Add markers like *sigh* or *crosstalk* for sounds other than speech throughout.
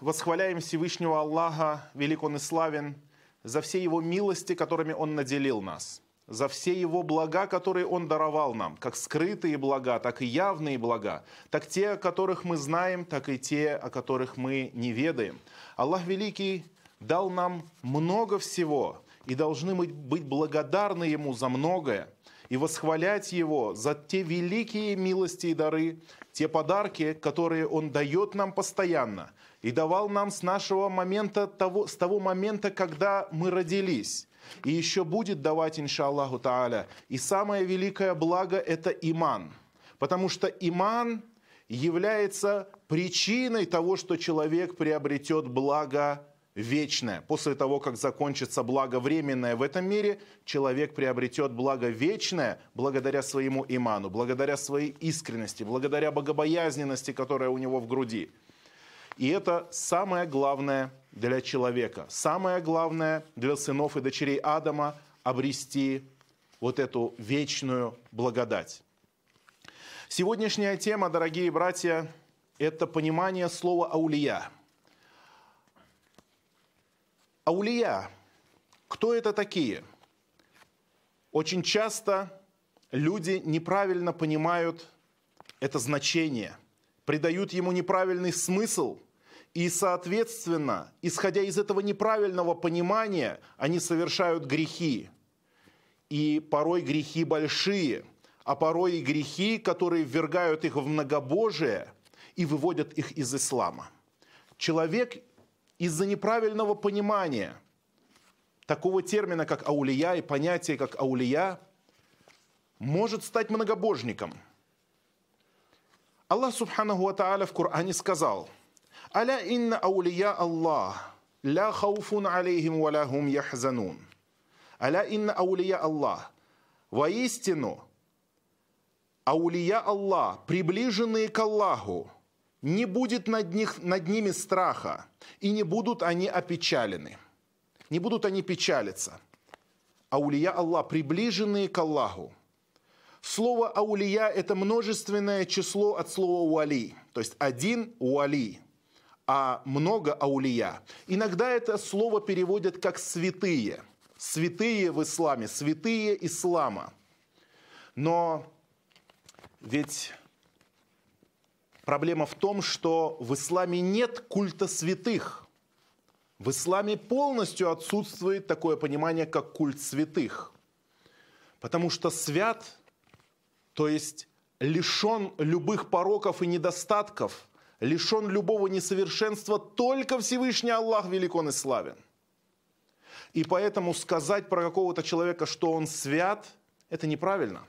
Восхваляем Всевышнего Аллаха, велик Он и славен, за все Его милости, которыми Он наделил нас, за все Его блага, которые Он даровал нам, как скрытые блага, так и явные блага, так те, о которых мы знаем, так и те, о которых мы не ведаем. Аллах Великий дал нам много всего, и должны быть благодарны Ему за многое, и восхвалять Его за те великие милости и дары, те подарки, которые Он дает нам постоянно – и давал нам с нашего момента, того, с того момента, когда мы родились. И еще будет давать, иншаллаху тааля. И самое великое благо – это иман. Потому что иман является причиной того, что человек приобретет благо вечное. После того, как закончится благо временное в этом мире, человек приобретет благо вечное благодаря своему иману, благодаря своей искренности, благодаря богобоязненности, которая у него в груди. И это самое главное для человека. Самое главное для сынов и дочерей Адама – обрести вот эту вечную благодать. Сегодняшняя тема, дорогие братья, это понимание слова «аулия». Аулия. Кто это такие? Очень часто люди неправильно понимают это значение, придают ему неправильный смысл – и, соответственно, исходя из этого неправильного понимания, они совершают грехи. И порой грехи большие, а порой и грехи, которые ввергают их в многобожие и выводят их из ислама. Человек из-за неправильного понимания такого термина, как аулия, и понятия, как аулия, может стать многобожником. Аллах Субханаху Ва в Коране сказал – Аля инна аулия Аллах, ля хауфун алейхим ва хум яхзанун. Аля инна аулия Аллах. Воистину, аулия Аллах, приближенные к Аллаху, не будет над, них, над ними страха, и не будут они опечалены. Не будут они печалиться. Аулия Аллах, приближенные к Аллаху. Слово аулия – это множественное число от слова уали, то есть один уали – а много аулия. Иногда это слово переводят как святые. Святые в исламе, святые ислама. Но ведь проблема в том, что в исламе нет культа святых. В исламе полностью отсутствует такое понимание, как культ святых. Потому что свят, то есть лишен любых пороков и недостатков – лишен любого несовершенства, только Всевышний Аллах велик он и славен. И поэтому сказать про какого-то человека, что он свят, это неправильно.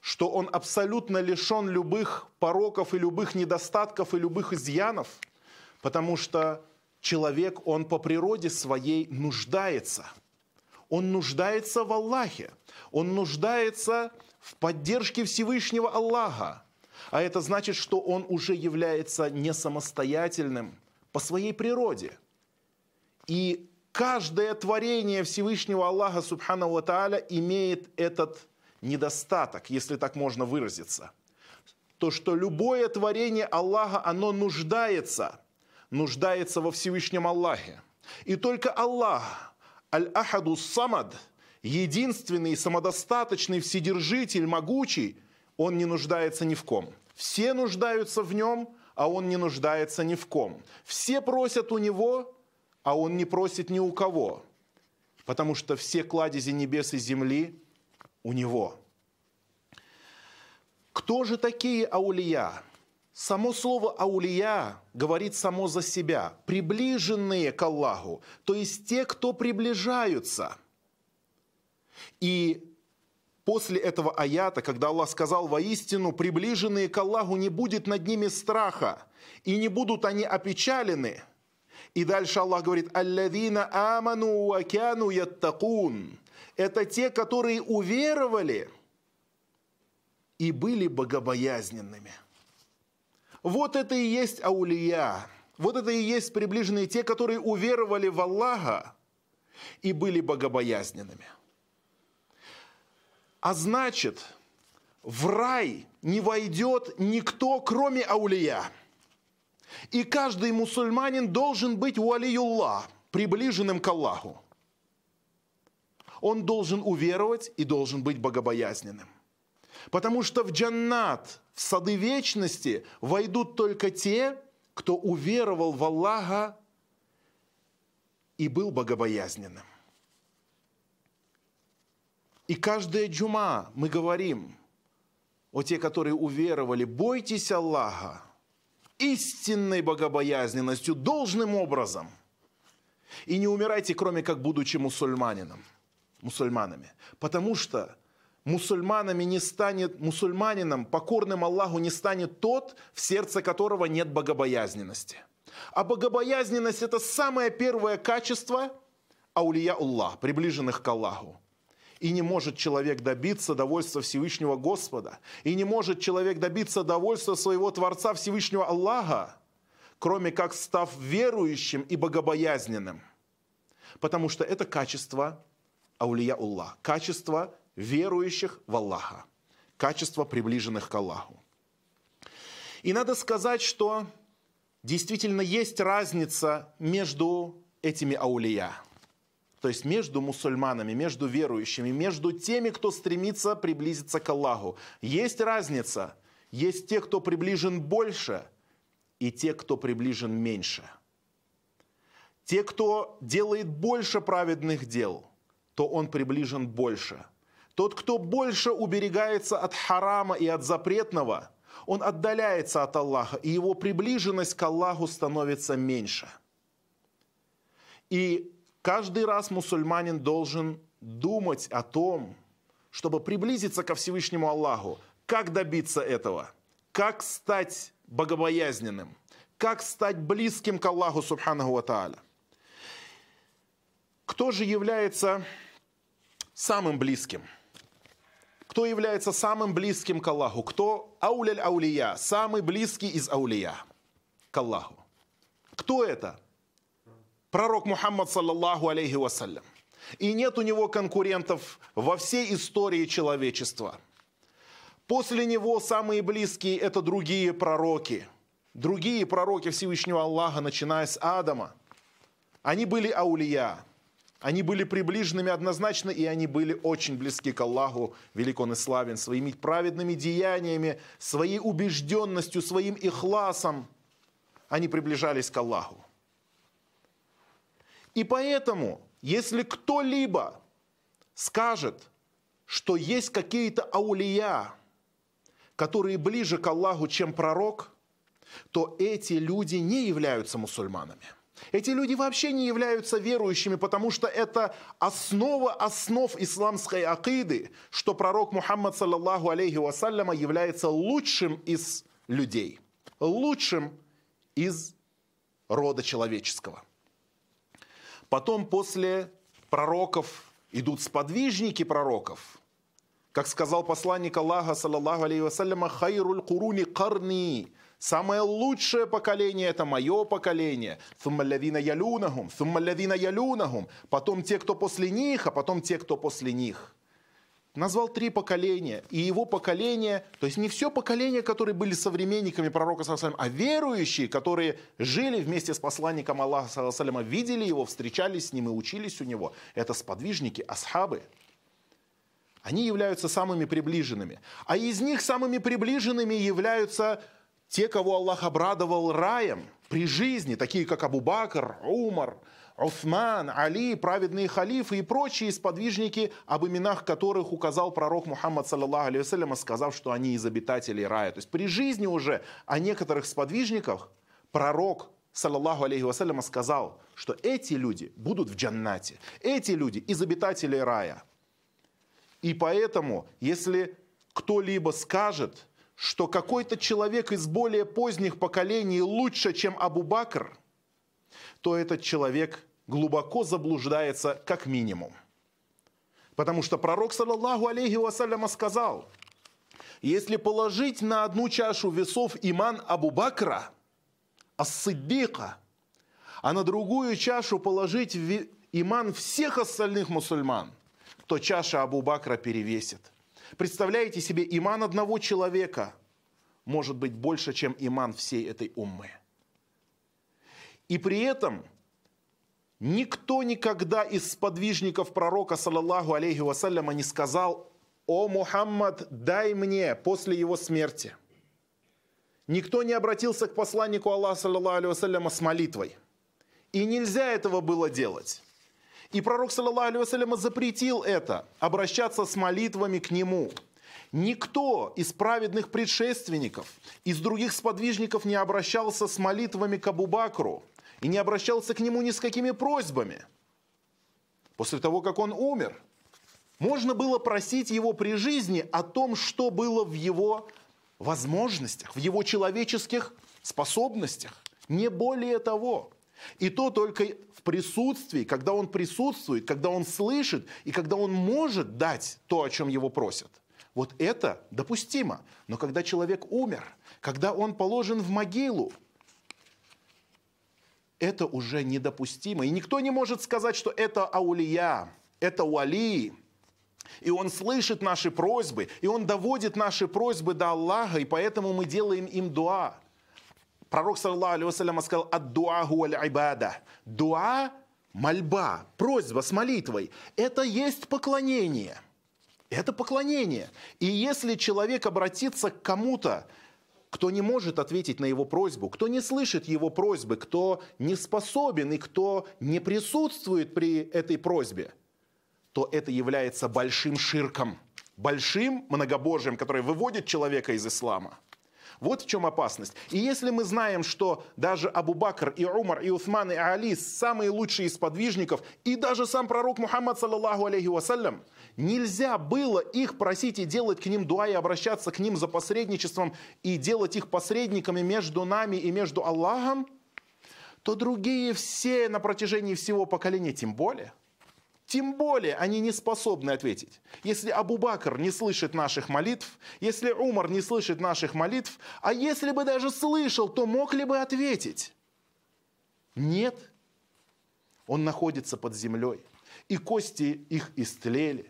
Что он абсолютно лишен любых пороков и любых недостатков и любых изъянов, потому что человек, он по природе своей нуждается. Он нуждается в Аллахе. Он нуждается в поддержке Всевышнего Аллаха. А это значит, что он уже является не самостоятельным по своей природе. И каждое творение Всевышнего Аллаха Субхану Ва имеет этот недостаток, если так можно выразиться. То, что любое творение Аллаха, оно нуждается, нуждается во Всевышнем Аллахе. И только Аллах, Аль-Ахаду Самад, единственный, самодостаточный, вседержитель, могучий – он не нуждается ни в ком. Все нуждаются в нем, а он не нуждается ни в ком. Все просят у него, а он не просит ни у кого. Потому что все кладези небес и земли у него. Кто же такие аулия? Само слово аулия говорит само за себя. Приближенные к Аллаху, то есть те, кто приближаются. И после этого аята, когда Аллах сказал воистину, приближенные к Аллаху не будет над ними страха, и не будут они опечалены. И дальше Аллах говорит, «Аллавина аману вакяну яттакун». Это те, которые уверовали и были богобоязненными. Вот это и есть аулия. Вот это и есть приближенные те, которые уверовали в Аллаха и были богобоязненными. А значит, в рай не войдет никто, кроме аулия. И каждый мусульманин должен быть уалиюллах, приближенным к Аллаху. Он должен уверовать и должен быть богобоязненным. Потому что в джаннат, в сады вечности войдут только те, кто уверовал в Аллаха и был богобоязненным. И каждая джума мы говорим, о те, которые уверовали, бойтесь Аллаха истинной богобоязненностью, должным образом. И не умирайте, кроме как будучи мусульманином, мусульманами. Потому что мусульманами не станет, мусульманином, покорным Аллаху не станет тот, в сердце которого нет богобоязненности. А богобоязненность – это самое первое качество аулия Аллах, приближенных к Аллаху. И не может человек добиться довольства Всевышнего Господа, и не может человек добиться довольства своего Творца Всевышнего Аллаха, кроме как став верующим и богобоязненным. Потому что это качество аулия Аллах, качество верующих в Аллаха, качество приближенных к Аллаху. И надо сказать, что действительно есть разница между этими аулия. То есть между мусульманами, между верующими, между теми, кто стремится приблизиться к Аллаху. Есть разница. Есть те, кто приближен больше, и те, кто приближен меньше. Те, кто делает больше праведных дел, то он приближен больше. Тот, кто больше уберегается от харама и от запретного, он отдаляется от Аллаха, и его приближенность к Аллаху становится меньше. И каждый раз мусульманин должен думать о том, чтобы приблизиться ко Всевышнему Аллаху. Как добиться этого? Как стать богобоязненным? Как стать близким к Аллаху Субханаху Ва Кто же является самым близким? Кто является самым близким к Аллаху? Кто ауляль аулия, самый близкий из аулия к Аллаху? Кто это? Пророк Мухаммад, саллаллаху алейхи вассалям. И нет у него конкурентов во всей истории человечества. После него самые близкие – это другие пророки. Другие пророки Всевышнего Аллаха, начиная с Адама. Они были аулия, они были приближенными однозначно, и они были очень близки к Аллаху, велик он и славен, своими праведными деяниями, своей убежденностью, своим ихласом. Они приближались к Аллаху. И поэтому, если кто-либо скажет, что есть какие-то аулия, которые ближе к Аллаху, чем пророк, то эти люди не являются мусульманами – эти люди вообще не являются верующими, потому что это основа основ исламской акиды, что пророк Мухаммад, саллаллаху алейхи вассаляма, является лучшим из людей, лучшим из рода человеческого. Потом после пророков идут сподвижники пророков. Как сказал посланник Аллаха, саллаллаху алейхи вассаляма, «Хайруль куруни карни» Самое лучшее поколение – это мое поколение. Суммалявина ялюнахум, суммалявина ялюнахум. Потом те, кто после них, а потом те, кто после них. Назвал три поколения. И его поколение, то есть не все поколение, которые были современниками пророка, а верующие, которые жили вместе с посланником Аллаха, видели его, встречались с ним и учились у него. Это сподвижники, асхабы. Они являются самыми приближенными. А из них самыми приближенными являются те, кого Аллах обрадовал раем при жизни, такие как Абу Бакр, Умар, Уфман, Али, праведные халифы и прочие сподвижники, об именах которых указал пророк Мухаммад, саллаллаху алейhi сказав, что они из обитателей рая. То есть при жизни уже о некоторых сподвижниках пророк, саллаллаху алейхи вассаляма, сказал, что эти люди будут в джаннате, эти люди из обитателей рая. И поэтому, если кто-либо скажет, что какой-то человек из более поздних поколений лучше, чем Абу Бакр, то этот человек глубоко заблуждается как минимум. Потому что пророк, саллаллаху алейхи вассаляма, сказал, если положить на одну чашу весов иман Абу Бакра, ас-сиддика, а на другую чашу положить иман всех остальных мусульман, то чаша Абу Бакра перевесит – Представляете себе, иман одного человека может быть больше, чем иман всей этой уммы. И при этом никто никогда из сподвижников пророка, саллаллаху алейхи вассаляма, не сказал, «О, Мухаммад, дай мне после его смерти». Никто не обратился к посланнику Аллаха, саллаллаху алейхи вассаляма, с молитвой. И нельзя этого было делать. И пророк, саллаллаху алейхи вассаляма, запретил это, обращаться с молитвами к нему – Никто из праведных предшественников, из других сподвижников не обращался с молитвами к Абу-Бакру и не обращался к нему ни с какими просьбами. После того, как он умер, можно было просить его при жизни о том, что было в его возможностях, в его человеческих способностях. Не более того. И то только в присутствии, когда он присутствует, когда он слышит и когда он может дать то, о чем его просят. Вот это допустимо. Но когда человек умер, когда он положен в могилу, это уже недопустимо. И никто не может сказать, что это аулия, это уали. И он слышит наши просьбы, и он доводит наши просьбы до Аллаха, и поэтому мы делаем им дуа. Пророк, саллаху алейhi сказал, ад дуа гуаль айбада. Дуа, мольба, просьба с молитвой, это есть поклонение – это поклонение. И если человек обратится к кому-то, кто не может ответить на его просьбу, кто не слышит его просьбы, кто не способен и кто не присутствует при этой просьбе, то это является большим ширком, большим многобожием, которое выводит человека из ислама. Вот в чем опасность. И если мы знаем, что даже Абу Бакр и Умар и Уthман и Али самые лучшие из подвижников, и даже сам пророк Мухаммад, саллаллаху алейхи вассалям, нельзя было их просить и делать к ним дуа и обращаться к ним за посредничеством и делать их посредниками между нами и между Аллахом, то другие все на протяжении всего поколения, тем более, тем более они не способны ответить. Если Абу Бакр не слышит наших молитв, если Умар не слышит наших молитв, а если бы даже слышал, то мог ли бы ответить? Нет. Он находится под землей, и кости их истлели.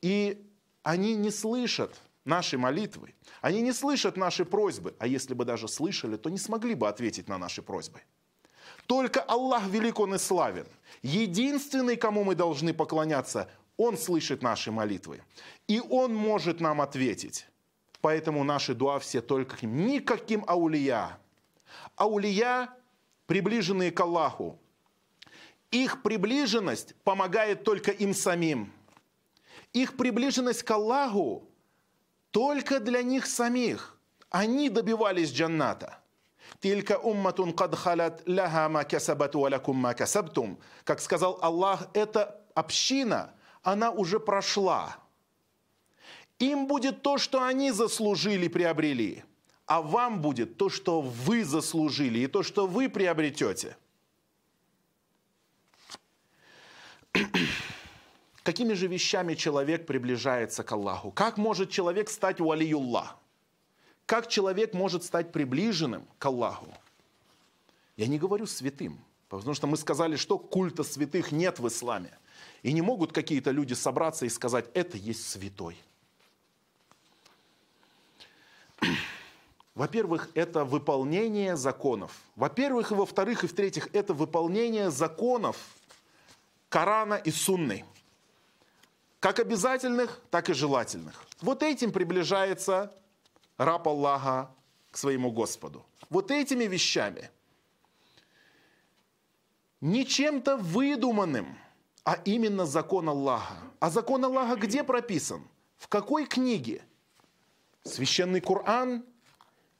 И они не слышат наши молитвы, они не слышат наши просьбы, а если бы даже слышали, то не смогли бы ответить на наши просьбы. Только Аллах велик, Он и славен. Единственный, кому мы должны поклоняться, Он слышит наши молитвы. И Он может нам ответить. Поэтому наши дуа все только к ним. Никаким аулия. Аулия, приближенные к Аллаху, их приближенность помогает только им самим – их приближенность к Аллаху только для них самих. Они добивались джанната. Тилька умматун кад халат ляха ма касабат валякум ма касабтум. Как сказал Аллах, эта община, она уже прошла. Им будет то, что они заслужили, приобрели. А вам будет то, что вы заслужили, и то, что вы приобретете. Какими же вещами человек приближается к Аллаху? Как может человек стать валиюллах? Как человек может стать приближенным к Аллаху? Я не говорю святым, потому что мы сказали, что культа святых нет в исламе. И не могут какие-то люди собраться и сказать, это есть святой. Во-первых, это выполнение законов. Во-первых, и во-вторых, и в-третьих, это выполнение законов Корана и Сунны. Как обязательных, так и желательных. Вот этим приближается раб Аллаха к своему Господу. Вот этими вещами. Не чем-то выдуманным, а именно закон Аллаха. А закон Аллаха где прописан? В какой книге? Священный Коран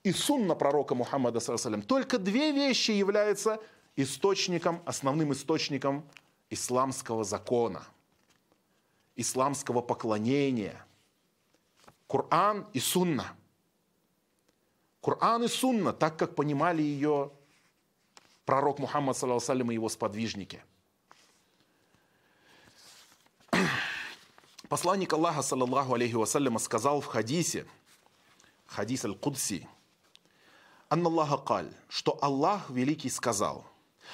и сунна пророка Мухаммада, только две вещи являются источником, основным источником исламского закона – исламского поклонения. Коран и Сунна. Коран и Сунна, так как понимали ее пророк Мухаммад, саллиллаху и его сподвижники. *clears throat* Посланник Аллаха, саллаллаху алейхи вассаляма, сказал в хадисе, хадис аль-Кудси, Анна Аллаха каль, что Аллах Великий сказал,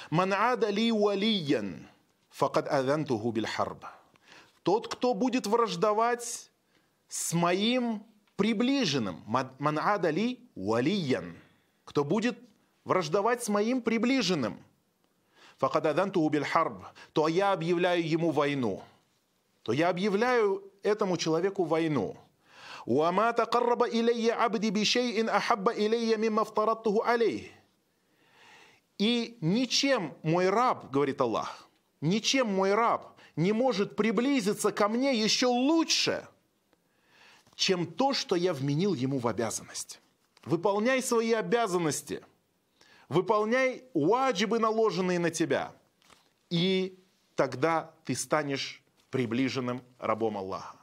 «Ман ада ли валиян, факад адантуху биль харба». Тот, кто будет враждовать с моим приближенным, ман адали валиян, кто будет враждовать с моим приближенным, факададантуху бильхарб, то я объявляю ему войну. То я объявляю этому человеку войну. وما تقرب إلي عبدي بشيء أحب إلي مما افترضته عليه. И ничем мой раб, говорит Аллах, ничем мой раб не может приблизиться ко мне еще лучше, чем то, что я вменил ему в обязанность. Выполняй свои обязанности, выполняй уаджибы, наложенные на тебя, и тогда ты станешь приближенным рабом Аллаха.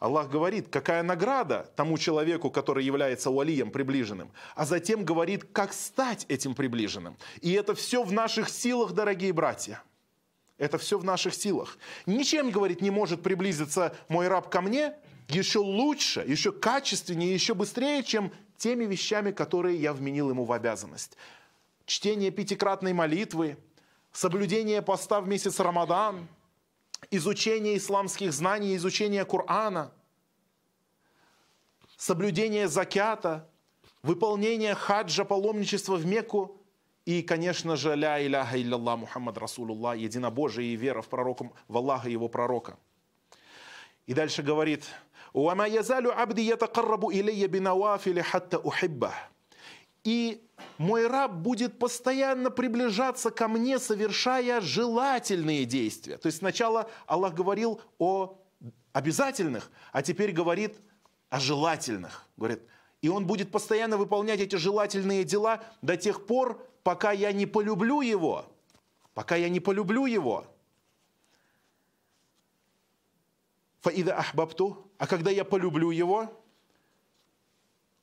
Аллах говорит, какая награда тому человеку, который является уалием приближенным, а затем говорит, как стать этим приближенным. И это все в наших силах, дорогие братья. Это все в наших силах. Ничем, говорит, не может приблизиться мой раб ко мне еще лучше, еще качественнее, еще быстрее, чем теми вещами, которые я вменил ему в обязанность. Чтение пятикратной молитвы, соблюдение поста в месяц Рамадан – изучение исламских знаний, изучение Корана, соблюдение закята, выполнение хаджа, паломничества в Мекку и, конечно же, ля иляха илляллах Мухаммад Расулуллах, единобожие и вера в пророка, в Аллаха и его пророка. И дальше говорит, «Уама язалю абди ятакаррабу илейя бинавафили хатта ухиббах». И мой раб будет постоянно приближаться ко мне, совершая желательные действия. То есть сначала Аллах говорил о обязательных, а теперь говорит о желательных. Говорит, и он будет постоянно выполнять эти желательные дела до тех пор, пока я не полюблю его. Пока я не полюблю его. Фаида ахбабту, а когда я полюблю его,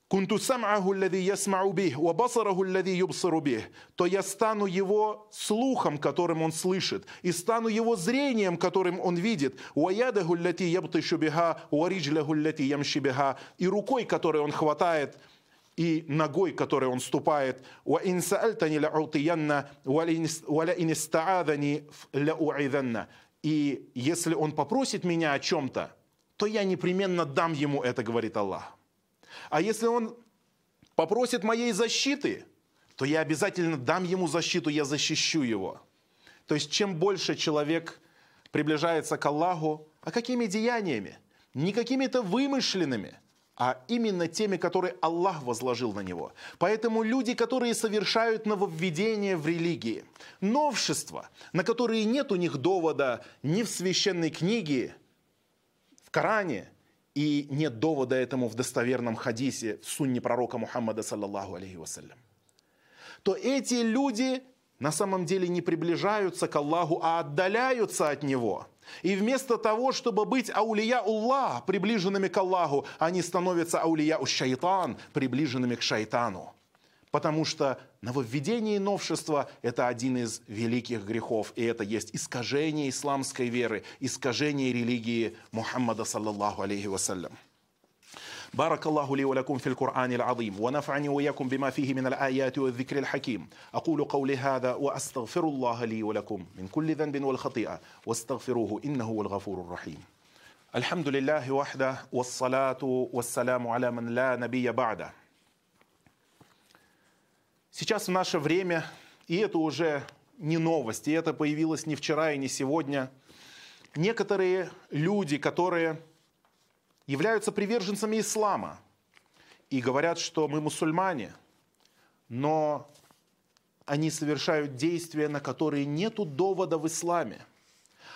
Кунту сам'аху алладhi ясмa'у бих, ва басараху алладhi юбсару бих, то я стану его слухом, которым он слышит, и стану его зрением, которым он видит, ва ядаху аллати ябтышу биха, ва риджлаху аллати ямши биха, и рукой, которой он хватает, и ногой, которой он ступает. ла'утиянна, ва ла ин иста'адани ла'у'идhanна. И если он попросит меня о чем-то, то я непременно дам ему это, говорит Аллах. А если он попросит моей защиты, то я обязательно дам ему защиту, я защищу его. То есть чем больше человек приближается к Аллаху, а какими деяниями? Не какими-то вымышленными, а именно теми, которые Аллах возложил на него. Поэтому люди, которые совершают нововведения в религии, новшества, на которые нет у них довода ни в священной книге, в Коране, и нет довода этому в достоверном хадисе в сунне пророка Мухаммада, саллаллаху алейхи вассалям, то эти люди на самом деле не приближаются к Аллаху, а отдаляются от Него. И вместо того, чтобы быть аулия Аллах, приближенными к Аллаху, они становятся аулия шайтан, приближенными к шайтану. Потому что нововведение и новшество – это один из великих грехов, и это есть искажение исламской веры, искажение религии Мухаммада, саллаллаху алейхи вассалям. بارك الله لي ولكم في القرآن العظيم ونفعني وإياكم بما فيه من الآيات والذكر الحكيم أقول قولي هذا وأستغفر الله لي ولكم من كل ذنب والخطيئة واستغفروه إنه هو الغفور الرحيم الحمد لله وحده والصلاة والسلام على من لا نبي بعده Сейчас в наше время, и это уже не новость, и это появилось не вчера и не сегодня, некоторые люди, которые являются приверженцами ислама и говорят, что мы мусульмане, но они совершают действия, на которые нету довода в исламе.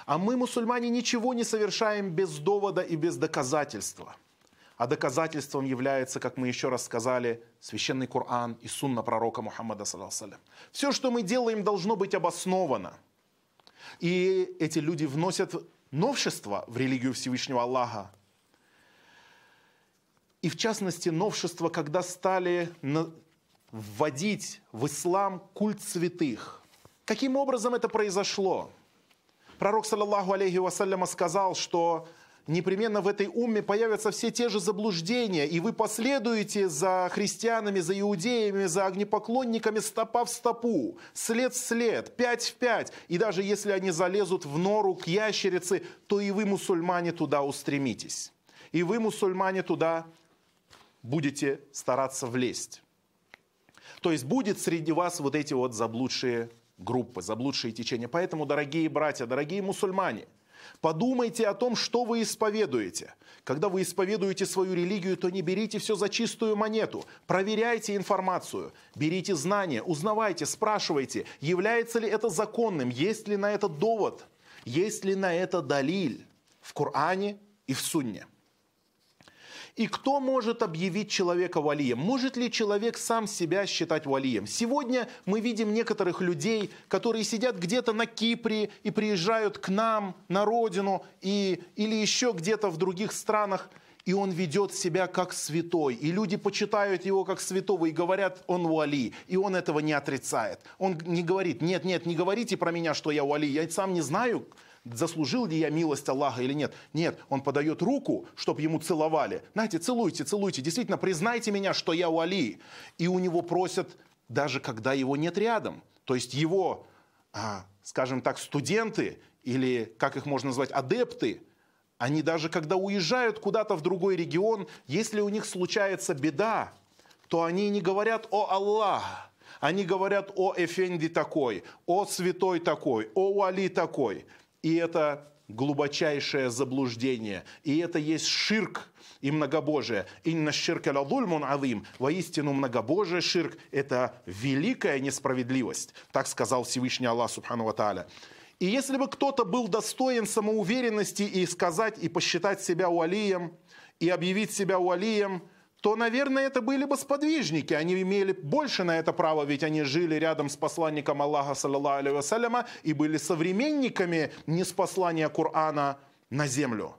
А мы, мусульмане, ничего не совершаем без довода и без доказательства – а доказательством является, как мы еще раз сказали, священный Коран и сунна пророка Мухаммада. Все, что мы делаем, должно быть обосновано. И эти люди вносят новшества в религию Всевышнего Аллаха. И в частности, новшество, когда стали вводить в ислам культ святых. Каким образом это произошло? Пророк, саллаллаху алейхи вассаляма, сказал, что непременно в этой умме появятся все те же заблуждения, и вы последуете за христианами, за иудеями, за огнепоклонниками стопа в стопу, след в след, пять в пять. И даже если они залезут в нору к ящерице, то и вы, мусульмане, туда устремитесь. И вы, мусульмане, туда будете стараться влезть. То есть будет среди вас вот эти вот заблудшие группы, заблудшие течения. Поэтому, дорогие братья, дорогие мусульмане, подумайте о том, что вы исповедуете. Когда вы исповедуете свою религию, то не берите все за чистую монету. Проверяйте информацию, берите знания, узнавайте, спрашивайте, является ли это законным, есть ли на это довод, есть ли на это далиль в Коране и в Сунне. И кто может объявить человека валием? Может ли человек сам себя считать валием? Сегодня мы видим некоторых людей, которые сидят где-то на Кипре и приезжают к нам на родину и, или еще где-то в других странах, и он ведет себя как святой. И люди почитают его как святого и говорят, он вали. И он этого не отрицает. Он не говорит, нет, нет, не говорите про меня, что я вали. Я сам не знаю, заслужил ли я милость Аллаха или нет. Нет, он подает руку, чтобы ему целовали. Знаете, целуйте, целуйте, действительно, признайте меня, что я Уали. И у него просят, даже когда его нет рядом. То есть его, а, скажем так, студенты или, как их можно назвать, адепты, они даже когда уезжают куда-то в другой регион, если у них случается беда, то они не говорят «О Аллах», они говорят «О Эфенди такой», «О святой такой», «О Уали такой». И это глубочайшее заблуждение. И это есть ширк и многобожие. «Инна ширка ладульмун азим». Воистину многобожие ширк – это великая несправедливость. Так сказал Всевышний Аллах Субхану Ва. И если бы кто-то был достоин самоуверенности и сказать, и посчитать себя уалием, и объявить себя уалием – то, наверное, это были бы сподвижники. Они имели больше на это право, ведь они жили рядом с посланником Аллаха, саллаллаху и были современниками неспослания Корана на землю.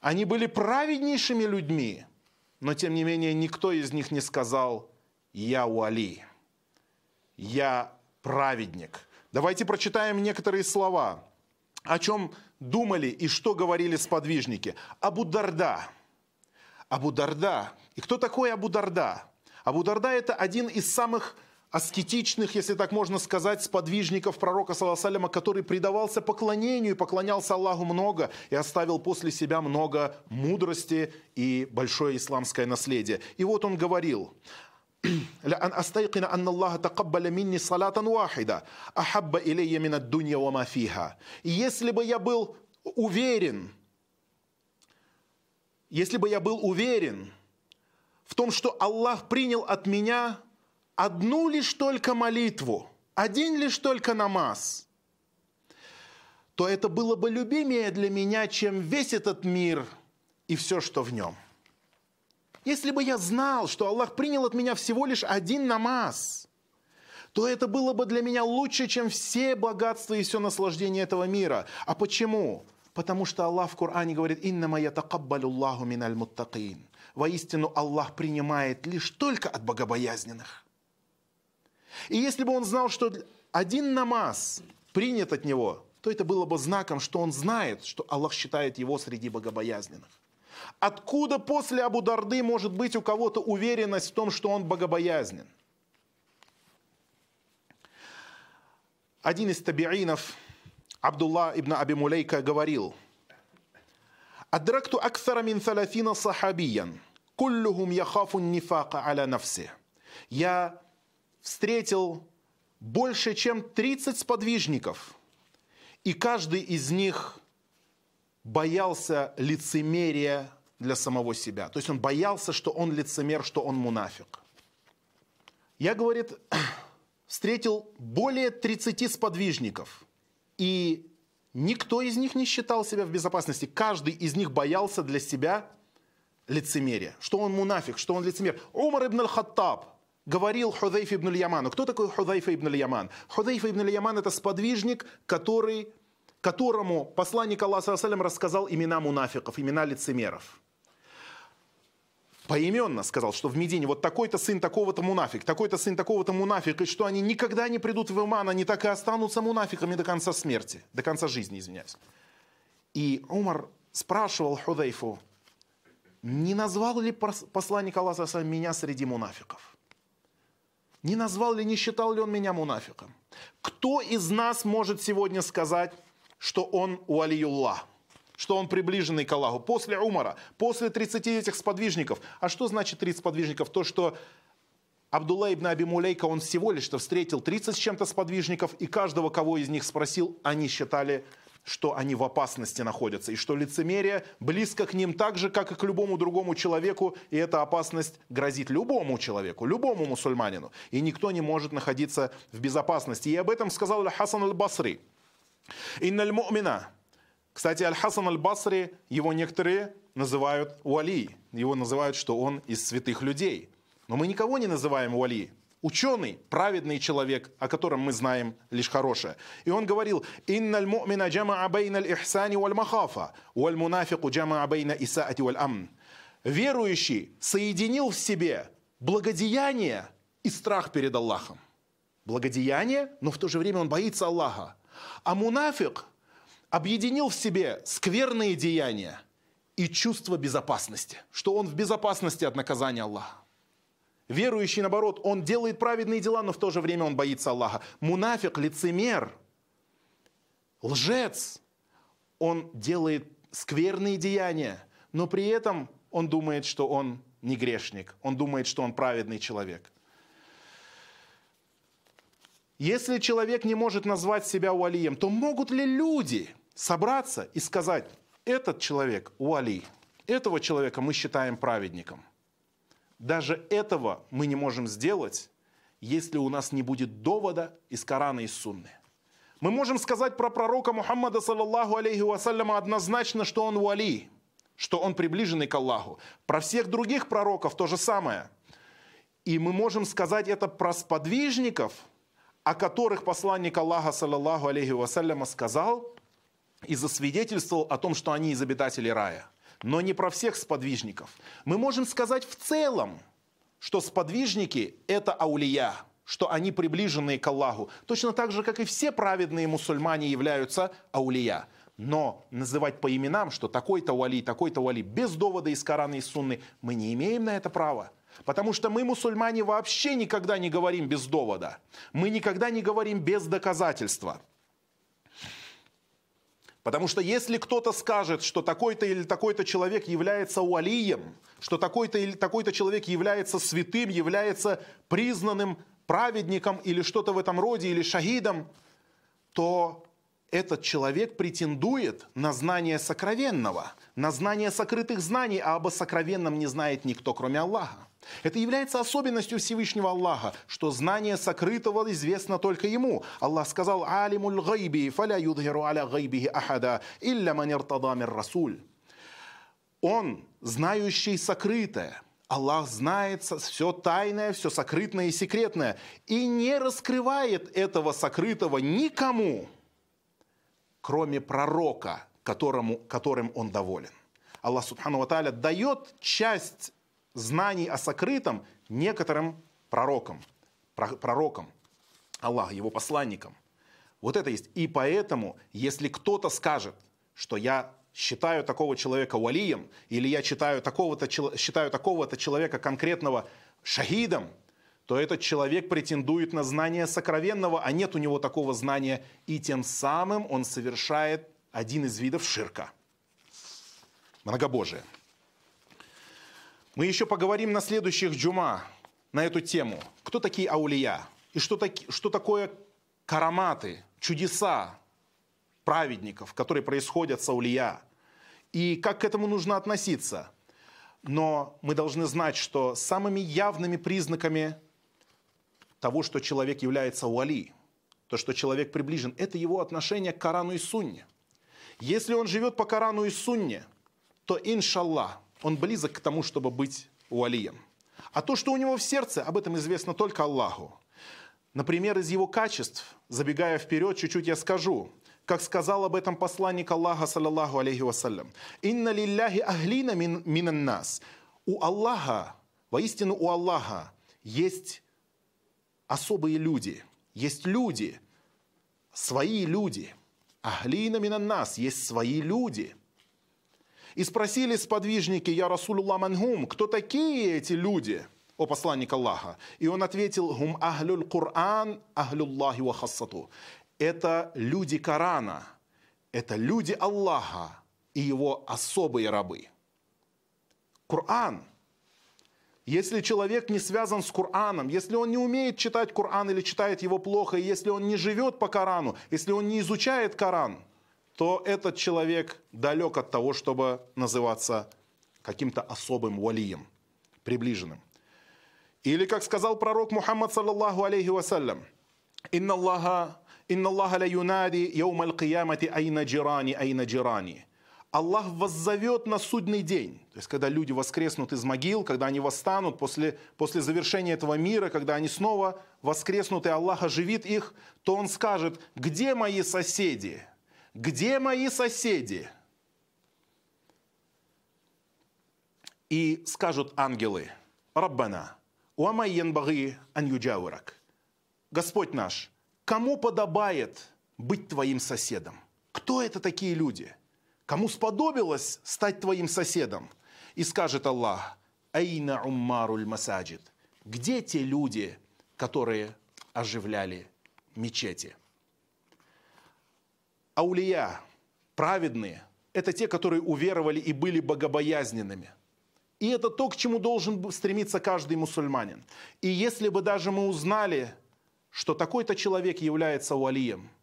Они были праведнейшими людьми, но, тем не менее, никто из них не сказал «Я Уали», «Я праведник». Давайте прочитаем некоторые слова, о чем думали и что говорили сподвижники. Абу Дарда – Абу Дарда. И кто такой Абу Дарда? Абу Дарда – это один из самых аскетичных, если так можно сказать, сподвижников пророка, саллаху который предавался поклонению, поклонялся Аллаху много и оставил после себя много мудрости и большое исламское наследие. И вот он говорил, لأن أستيقن أن الله تقبل مني صلاة واحدة أحب إلي من الدنيا وما فيها. Если бы я был уверен, если бы я был уверен в том, что Аллах принял от меня одну лишь только молитву, один лишь только намаз, то это было бы любимее для меня, чем весь этот мир и все, что в нем. Если бы я знал, что Аллах принял от меня всего лишь один намаз, то это было бы для меня лучше, чем все богатства и все наслаждение этого мира. А почему? Потому что Аллах в Коране говорит, «Инна моя такаббалю Аллаху миналь муттакин». Воистину Аллах принимает лишь только от богобоязненных. И если бы он знал, что один намаз принят от него, то это было бы знаком, что он знает, что Аллах считает его среди богобоязненных. Откуда после Абу Дарды может быть у кого-то уверенность в том, что он богобоязнен? Один из табиинов – Абдулла ибн Аби Мулейка говорил, «Адракту аксара мин салафина сахабиян, куллюхум яхафу нифака аля нафси». Я встретил больше, чем 30 сподвижников, и каждый из них боялся лицемерия для самого себя. То есть он боялся, что он лицемер, что он мунафик. Я, говорит, *clears throat* встретил более 30 сподвижников – и никто из них не считал себя в безопасности. Каждый из них боялся для себя лицемерия. Что он мунафик, что он лицемер. Умар ибн аль-Хаттаб говорил Худайф ибн аль-Яману. Кто такой Худайф ибн аль-Яман? Худайф ибн аль-Яман это сподвижник, который, которому посланник Аллаха рассказал имена мунафиков, имена лицемеров поименно сказал, что в Медине вот такой-то сын такого-то мунафик, такой-то сын такого-то мунафик, и что они никогда не придут в иман, они так и останутся мунафиками до конца смерти, до конца жизни, извиняюсь. И Умар спрашивал Худайфу, не назвал ли посланник Аллаха меня среди мунафиков? Не назвал ли, не считал ли он меня мунафиком? Кто из нас может сегодня сказать, что он уалиюллах? Что он приближенный к Аллаху. После Умара, после 30 этих сподвижников. А что значит 30 сподвижников? То, что Абдулла ибн Аби Мулейка, он всего лишь встретил 30 с чем-то сподвижников, и каждого, кого из них спросил, они считали, что они в опасности находятся, и что лицемерие близко к ним так же, как и к любому другому человеку, и эта опасность грозит любому человеку, любому мусульманину, и никто не может находиться в безопасности. И об этом сказал Хасан аль-Басри. «Инналь мумина». Кстати, Аль-Хасан аль-Басри, его некоторые называют вали, его называют, что он из святых людей – но мы никого не называем вали. Ученый, праведный человек, о котором мы знаем лишь хорошее. И он говорил, «Инналь му'мина джамаа байна ихсани валь махафа, валь мунафику джамаа байна исаати валь амн». Верующий соединил в себе благодеяние и страх перед Аллахом. Благодеяние, но в то же время он боится Аллаха. А мунафик объединил в себе скверные деяния и чувство безопасности, что он в безопасности от наказания Аллаха. Верующий, наоборот, он делает праведные дела, но в то же время он боится Аллаха. Мунафик, лицемер, лжец, он делает скверные деяния, но при этом он думает, что он не грешник, он думает, что он праведный человек. Если человек не может назвать себя уалием, то могут ли люди собраться и сказать, этот человек уали, этого человека мы считаем праведником – даже этого мы не можем сделать, если у нас не будет довода из Корана и Сунны. Мы можем сказать про пророка Мухаммада, саллаллаху алейхи вассаляма, однозначно, что он вали, что он приближенный к Аллаху. Про всех других пророков то же самое. И мы можем сказать это про сподвижников, о которых посланник Аллаха, саллаллаху алейхи вассаляма, сказал и засвидетельствовал о том, что они из обитателей рая но не про всех сподвижников. Мы можем сказать в целом, что сподвижники – это аулия, что они приближенные к Аллаху. Точно так же, как и все праведные мусульмане являются аулия. Но называть по именам, что такой-то вали, такой-то вали, без довода из Корана и Сунны, мы не имеем на это права. Потому что мы, мусульмане, вообще никогда не говорим без довода. Мы никогда не говорим без доказательства. Потому что если кто-то скажет, что такой-то или такой-то человек является уалием, что такой-то или такой-то человек является святым, является признанным праведником или что-то в этом роде, или шахидом, то этот человек претендует на знание сокровенного, на знание сокрытых знаний, а об сокровенном не знает никто, кроме Аллаха. Это является особенностью Всевышнего Аллаха, что знание сокрытого известно только Ему. Аллах сказал «Алимуль гайби, фаля юдхиру аля гайбихи ахада, илля ман расуль». Он, знающий сокрытое, Аллах знает все тайное, все сокрытное и секретное, и не раскрывает этого сокрытого никому, кроме пророка, которому, которым он доволен. Аллах Субхану Ва дает часть знаний о сокрытом некоторым пророкам, пророкам Аллаха, его посланникам. Вот это есть. И поэтому, если кто-то скажет, что я считаю такого человека валием, или я считаю такого-то, считаю такого-то человека конкретного шахидом, то этот человек претендует на знание сокровенного, а нет у него такого знания, и тем самым он совершает один из видов ширка. Многобожие. Мы еще поговорим на следующих джума на эту тему. Кто такие аулия? И что, таки, что такое караматы, чудеса праведников, которые происходят с аулия? И как к этому нужно относиться? Но мы должны знать, что самыми явными признаками того, что человек является уали, то, что человек приближен, это его отношение к Корану и Сунне. Если он живет по Корану и Сунне, то, иншаллах, он близок к тому, чтобы быть уалием. А то, что у него в сердце, об этом известно только Аллаху. Например, из его качеств, забегая вперед, чуть-чуть я скажу, как сказал об этом посланник Аллаха, саллаллаху алейхи вассалям. «Инна лилляхи ахлина мин, минан нас». У Аллаха, воистину у Аллаха, есть особые люди, есть люди, свои люди. Ахлина минан нас, есть свои люди – и спросили сподвижники, я Расулулlah Мангум, кто такие эти люди, о посланник Аллаха? И он ответил, гум ахлюл Кур'ан, ахлюллахи ва хассату. Это люди Корана, это люди Аллаха и его особые рабы. Коран если человек не связан с Кораном, если он не умеет читать Коран или читает его плохо, если он не живет по Корану, если он не изучает Коран, то этот человек далек от того, чтобы называться каким-то особым валием, приближенным. Или, как сказал пророк Мухаммад, саллаллаху алейхи вассалям, «Инна Аллаха, инна Аллаха ла юнади яум аль-киямати айна джирани, айна джирани». Аллах воззовет на судный день. То есть, когда люди воскреснут из могил, когда они восстанут после, после завершения этого мира, когда они снова воскреснут, и Аллах оживит их, то Он скажет, где мои соседи? Где мои соседи? И скажут ангелы, Раббана, уамайян баги ан юджаурак. Господь наш, кому подобает быть твоим соседом? Кто это такие люди? Кому сподобилось стать твоим соседом? И скажет Аллах, Айна уммаруль масаджид. Где те люди, которые оживляли мечети? Аулия, праведные, это те, которые уверовали и были богобоязненными. И это то, к чему должен стремиться каждый мусульманин. И если бы даже мы узнали, что такой-то человек является уалием –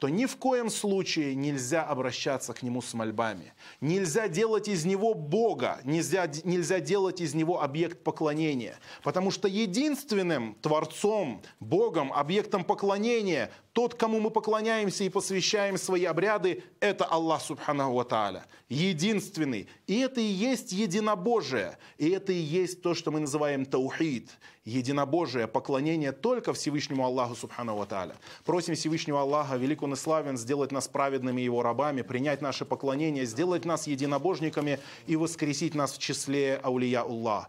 то ни в коем случае нельзя обращаться к нему с мольбами. Нельзя делать из него Бога, нельзя, нельзя делать из него объект поклонения. Потому что единственным Творцом, Богом, объектом поклонения, тот, кому мы поклоняемся и посвящаем свои обряды, это Аллах Субханаху Ва. Единственный. И это и есть единобожие. И это и есть то, что мы называем таухид единобожие, поклонение только Всевышнему Аллаху Субхану Ва. Просим Всевышнего Аллаха, велик он и славен, сделать нас праведными Его рабами, принять наше поклонение, сделать нас единобожниками и воскресить нас в числе аулия Аллах.